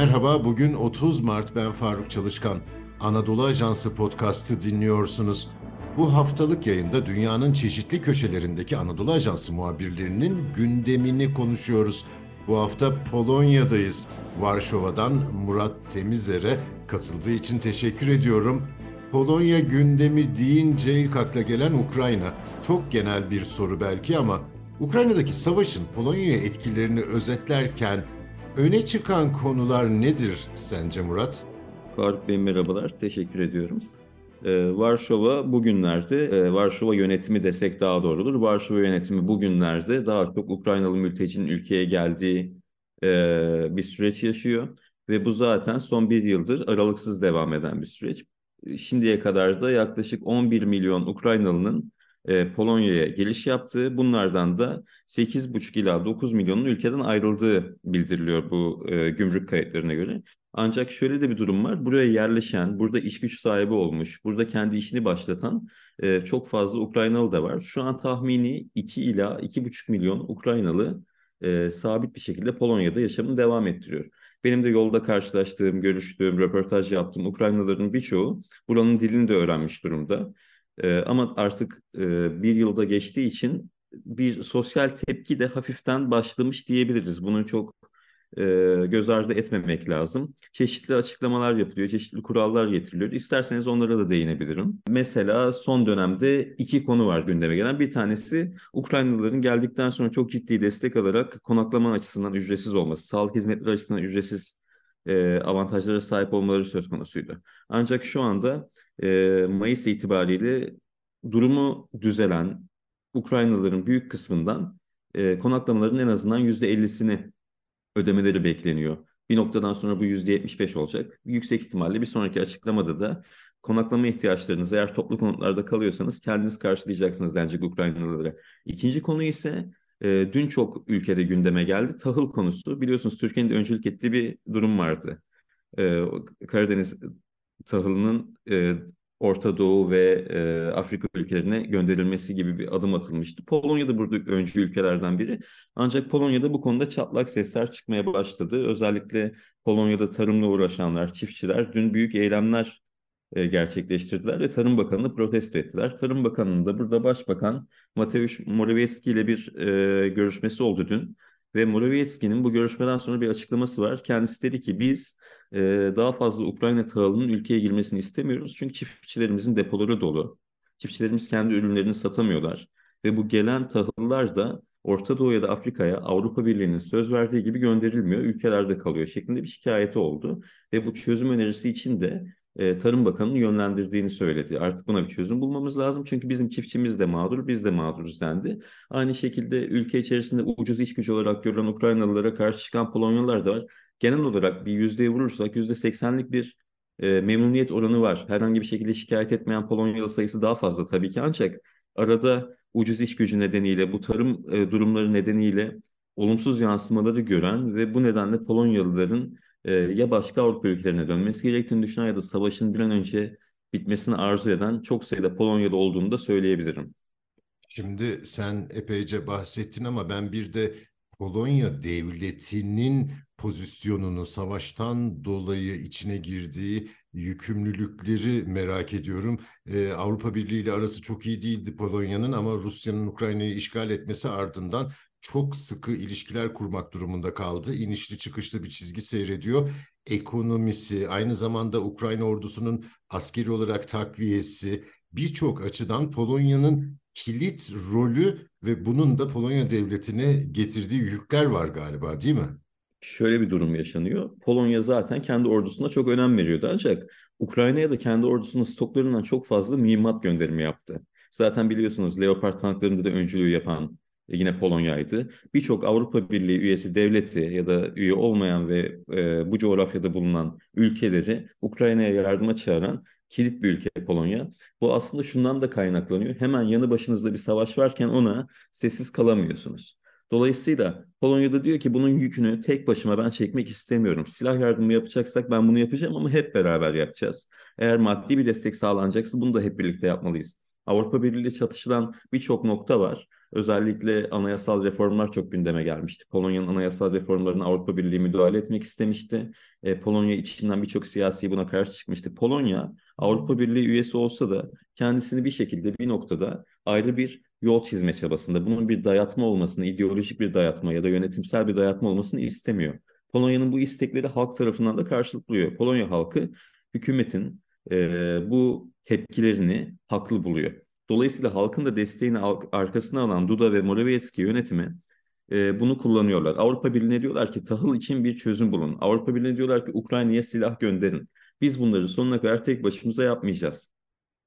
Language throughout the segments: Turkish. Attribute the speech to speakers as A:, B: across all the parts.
A: Merhaba, bugün 30 Mart ben Faruk Çalışkan. Anadolu Ajansı podcast'ı dinliyorsunuz. Bu haftalık yayında dünyanın çeşitli köşelerindeki Anadolu Ajansı muhabirlerinin gündemini konuşuyoruz. Bu hafta Polonya'dayız. Varşova'dan Murat Temizer'e katıldığı için teşekkür ediyorum. Polonya gündemi deyince ilk akla gelen Ukrayna. Çok genel bir soru belki ama Ukrayna'daki savaşın Polonya'ya etkilerini özetlerken öne çıkan konular nedir sence Murat?
B: Faruk Bey merhabalar, teşekkür ediyorum. Ee, Varşova bugünlerde, e, Varşova yönetimi desek daha doğrudur. Varşova yönetimi bugünlerde daha çok Ukraynalı mültecinin ülkeye geldiği e, bir süreç yaşıyor. Ve bu zaten son bir yıldır aralıksız devam eden bir süreç. Şimdiye kadar da yaklaşık 11 milyon Ukraynalı'nın e, Polonya'ya geliş yaptığı, bunlardan da 8,5 ila 9 milyonun ülkeden ayrıldığı bildiriliyor bu e, gümrük kayıtlarına göre. Ancak şöyle de bir durum var. Buraya yerleşen, burada iş güç sahibi olmuş, burada kendi işini başlatan e, çok fazla Ukraynalı da var. Şu an tahmini 2 ila 2,5 milyon Ukraynalı e, sabit bir şekilde Polonya'da yaşamını devam ettiriyor. Benim de yolda karşılaştığım, görüştüğüm, röportaj yaptığım Ukraynalıların birçoğu buranın dilini de öğrenmiş durumda. E, ama artık e, bir yılda geçtiği için bir sosyal tepki de hafiften başlamış diyebiliriz. Bunu çok e, göz ardı etmemek lazım. Çeşitli açıklamalar yapılıyor, çeşitli kurallar getiriliyor. İsterseniz onlara da değinebilirim. Mesela son dönemde iki konu var gündeme gelen. Bir tanesi Ukraynalıların geldikten sonra çok ciddi destek alarak konaklama açısından ücretsiz olması, sağlık hizmetleri açısından ücretsiz e, avantajlara sahip olmaları söz konusuydu. Ancak şu anda e, Mayıs itibariyle durumu düzelen Ukraynalıların büyük kısmından e, konaklamaların en azından %50'sini ödemeleri bekleniyor. Bir noktadan sonra bu %75 olacak. Yüksek ihtimalle bir sonraki açıklamada da konaklama ihtiyaçlarınızı eğer toplu konutlarda kalıyorsanız kendiniz karşılayacaksınız denecek Ukraynalılara. İkinci konu ise e, dün çok ülkede gündeme geldi. Tahıl konusu. Biliyorsunuz Türkiye'nin de öncülük ettiği bir durum vardı. E, Karadeniz tahılının e, Orta Doğu ve e, Afrika ülkelerine gönderilmesi gibi bir adım atılmıştı. Polonya da burada öncü ülkelerden biri. Ancak Polonya'da bu konuda çatlak sesler çıkmaya başladı. Özellikle Polonya'da tarımla uğraşanlar, çiftçiler dün büyük eylemler e, gerçekleştirdiler ve Tarım Bakanı'nı protesto ettiler. Tarım Bakanı'nın da burada Başbakan Mateusz Morawiecki ile bir e, görüşmesi oldu dün. Ve Morawiecki'nin bu görüşmeden sonra bir açıklaması var. Kendisi dedi ki biz e, daha fazla Ukrayna tahılının ülkeye girmesini istemiyoruz. Çünkü çiftçilerimizin depoları dolu. Çiftçilerimiz kendi ürünlerini satamıyorlar. Ve bu gelen tahıllar da Orta Doğu ya da Afrika'ya Avrupa Birliği'nin söz verdiği gibi gönderilmiyor, ülkelerde kalıyor şeklinde bir şikayeti oldu. Ve bu çözüm önerisi için de e, Tarım Bakanı'nın yönlendirdiğini söyledi. Artık buna bir çözüm bulmamız lazım. Çünkü bizim çiftçimiz de mağdur, biz de mağduruz dendi. Aynı şekilde ülke içerisinde ucuz iş gücü olarak görülen Ukraynalılara karşı çıkan Polonyalılar da var. Genel olarak bir yüzdeye vurursak yüzde seksenlik bir e, memnuniyet oranı var. Herhangi bir şekilde şikayet etmeyen Polonyalı sayısı daha fazla tabii ki ancak arada ucuz iş gücü nedeniyle, bu tarım e, durumları nedeniyle olumsuz yansımaları gören ve bu nedenle Polonyalıların e, ya başka Avrupa ülkelerine dönmesi gerektiğini düşünen ya da savaşın bir an önce bitmesini arzu eden çok sayıda Polonyalı olduğunu da söyleyebilirim.
A: Şimdi sen epeyce bahsettin ama ben bir de Polonya devletinin pozisyonunu savaştan dolayı içine girdiği yükümlülükleri merak ediyorum. Ee, Avrupa Birliği ile arası çok iyi değildi Polonya'nın ama Rusya'nın Ukrayna'yı işgal etmesi ardından çok sıkı ilişkiler kurmak durumunda kaldı. İnişli çıkışlı bir çizgi seyrediyor. Ekonomisi, aynı zamanda Ukrayna ordusunun askeri olarak takviyesi birçok açıdan Polonya'nın kilit rolü ve bunun da Polonya devletine getirdiği yükler var galiba değil mi?
B: Şöyle bir durum yaşanıyor. Polonya zaten kendi ordusuna çok önem veriyordu ancak Ukrayna'ya da kendi ordusunun stoklarından çok fazla mühimmat gönderimi yaptı. Zaten biliyorsunuz Leopard tanklarında da öncülüğü yapan yine Polonya'ydı. Birçok Avrupa Birliği üyesi devleti ya da üye olmayan ve e, bu coğrafyada bulunan ülkeleri Ukrayna'ya yardıma çağıran kilit bir ülke Polonya. Bu aslında şundan da kaynaklanıyor. Hemen yanı başınızda bir savaş varken ona sessiz kalamıyorsunuz. Dolayısıyla Polonya'da diyor ki bunun yükünü tek başıma ben çekmek istemiyorum. Silah yardımı yapacaksak ben bunu yapacağım ama hep beraber yapacağız. Eğer maddi bir destek sağlanacaksa bunu da hep birlikte yapmalıyız. Avrupa Birliği ile çatışılan birçok nokta var. Özellikle anayasal reformlar çok gündeme gelmişti. Polonya'nın anayasal reformlarına Avrupa Birliği müdahale etmek istemişti. E, Polonya içinden birçok siyasi buna karşı çıkmıştı. Polonya Avrupa Birliği üyesi olsa da kendisini bir şekilde bir noktada ayrı bir yol çizme çabasında. Bunun bir dayatma olmasını, ideolojik bir dayatma ya da yönetimsel bir dayatma olmasını istemiyor. Polonya'nın bu istekleri halk tarafından da karşılık buluyor. Polonya halkı hükümetin e, bu tepkilerini haklı buluyor. Dolayısıyla halkın da desteğini arkasına alan Duda ve Morawiecki yönetimi e, bunu kullanıyorlar. Avrupa Birliği'ne diyorlar ki tahıl için bir çözüm bulun. Avrupa Birliği'ne diyorlar ki Ukrayna'ya silah gönderin. Biz bunları sonuna kadar tek başımıza yapmayacağız.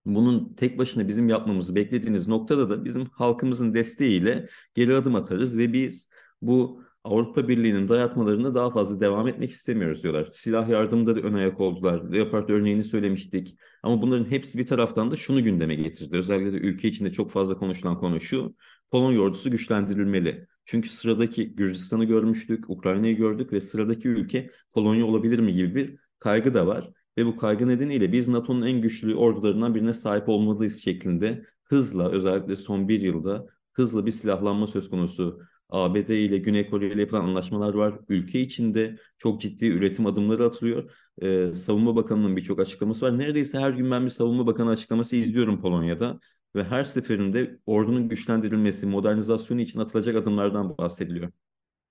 B: Bunun tek başına bizim yapmamızı beklediğiniz noktada da bizim halkımızın desteğiyle geri adım atarız ve biz bu Avrupa Birliği'nin dayatmalarına daha fazla devam etmek istemiyoruz diyorlar. Silah yardımında da ön ayak oldular. Leopard örneğini söylemiştik. Ama bunların hepsi bir taraftan da şunu gündeme getirdi. Özellikle de ülke içinde çok fazla konuşulan konu şu. Polonya ordusu güçlendirilmeli. Çünkü sıradaki Gürcistan'ı görmüştük, Ukrayna'yı gördük ve sıradaki ülke Polonya olabilir mi gibi bir kaygı da var. Ve bu kaygı nedeniyle biz NATO'nun en güçlü ordularından birine sahip olmalıyız şeklinde hızla özellikle son bir yılda hızla bir silahlanma söz konusu. ABD ile Güney Kore ile yapılan anlaşmalar var. Ülke içinde çok ciddi üretim adımları atılıyor. Ee, Savunma Bakanı'nın birçok açıklaması var. Neredeyse her gün ben bir Savunma Bakanı açıklaması izliyorum Polonya'da. Ve her seferinde ordunun güçlendirilmesi, modernizasyonu için atılacak adımlardan bahsediliyor.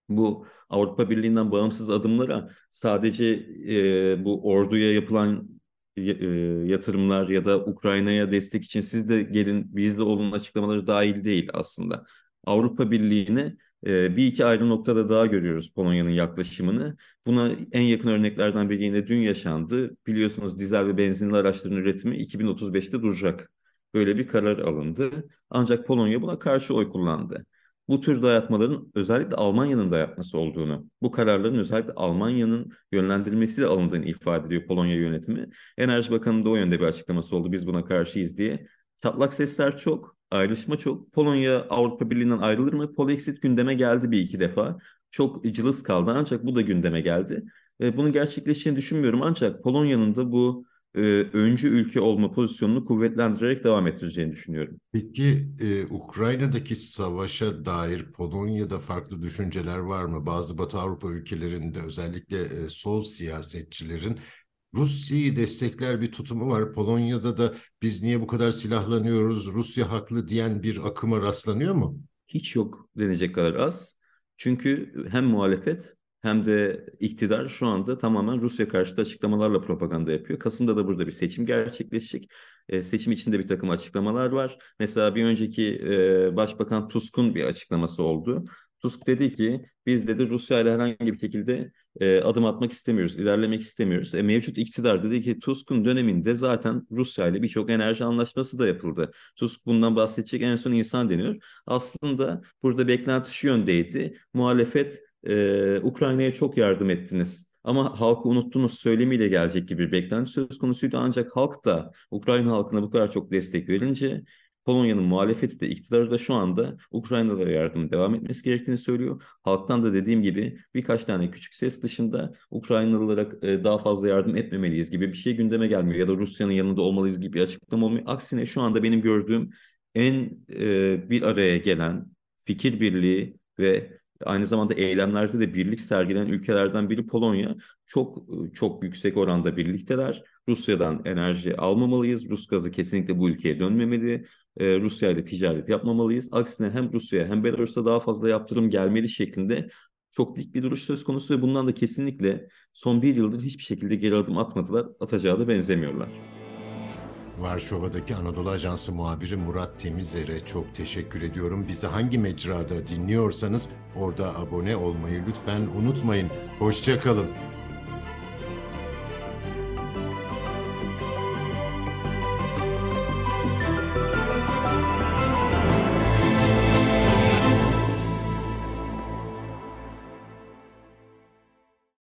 B: Bu Avrupa Birliği'nden bağımsız adımlara sadece e, bu orduya yapılan e, yatırımlar ya da Ukrayna'ya destek için siz de gelin bizde olun açıklamaları dahil değil aslında. Avrupa Birliği'ne e, bir iki ayrı noktada daha görüyoruz Polonya'nın yaklaşımını. Buna en yakın örneklerden biri yine dün yaşandı. Biliyorsunuz dizel ve benzinli araçların üretimi 2035'te duracak. Böyle bir karar alındı. Ancak Polonya buna karşı oy kullandı bu tür dayatmaların özellikle Almanya'nın dayatması olduğunu, bu kararların özellikle Almanya'nın yönlendirilmesiyle alındığını ifade ediyor Polonya yönetimi. Enerji Bakanı'nın da o yönde bir açıklaması oldu biz buna karşıyız diye. Çatlak sesler çok, ayrışma çok. Polonya Avrupa Birliği'nden ayrılır mı? Polexit gündeme geldi bir iki defa. Çok cılız kaldı ancak bu da gündeme geldi. E, bunun gerçekleşeceğini düşünmüyorum ancak Polonya'nın da bu e, öncü ülke olma pozisyonunu kuvvetlendirerek devam ettireceğini düşünüyorum.
A: Peki e, Ukrayna'daki savaşa dair Polonya'da farklı düşünceler var mı? Bazı Batı Avrupa ülkelerinde özellikle e, sol siyasetçilerin Rusya'yı destekler bir tutumu var. Polonya'da da biz niye bu kadar silahlanıyoruz, Rusya haklı diyen bir akıma rastlanıyor mu?
B: Hiç yok denecek kadar az. Çünkü hem muhalefet hem de iktidar şu anda tamamen Rusya karşıtı açıklamalarla propaganda yapıyor. Kasım'da da burada bir seçim gerçekleşecek. E, seçim içinde bir takım açıklamalar var. Mesela bir önceki e, Başbakan Tusk'un bir açıklaması oldu. Tusk dedi ki biz dedi Rusya ile herhangi bir şekilde e, adım atmak istemiyoruz, ilerlemek istemiyoruz. E, mevcut iktidar dedi ki Tusk'un döneminde zaten Rusya ile birçok enerji anlaşması da yapıldı. Tusk bundan bahsedecek en son insan deniyor. Aslında burada beklenti şu yöndeydi. Muhalefet e, Ukrayna'ya çok yardım ettiniz. Ama halkı unuttunuz söylemiyle gelecek gibi bir beklenti söz konusuydu. Ancak halk da Ukrayna halkına bu kadar çok destek verince Polonya'nın muhalefeti de iktidarı da şu anda Ukraynalılara yardım devam etmesi gerektiğini söylüyor. Halktan da dediğim gibi birkaç tane küçük ses dışında Ukraynalılara e, daha fazla yardım etmemeliyiz gibi bir şey gündeme gelmiyor. Ya da Rusya'nın yanında olmalıyız gibi bir açıklama olmuyor. Aksine şu anda benim gördüğüm en e, bir araya gelen fikir birliği ve aynı zamanda eylemlerde de birlik sergilen ülkelerden biri Polonya. Çok çok yüksek oranda birlikteler. Rusya'dan enerji almamalıyız. Rus gazı kesinlikle bu ülkeye dönmemeli. Ee, Rusya ile ticaret yapmamalıyız. Aksine hem Rusya'ya hem Belarus'a daha fazla yaptırım gelmeli şeklinde çok dik bir duruş söz konusu ve bundan da kesinlikle son bir yıldır hiçbir şekilde geri adım atmadılar. Atacağı da benzemiyorlar.
A: Varşova'daki Anadolu Ajansı muhabiri Murat Temizer'e çok teşekkür ediyorum. Bizi hangi mecrada dinliyorsanız orada abone olmayı lütfen unutmayın. Hoşçakalın.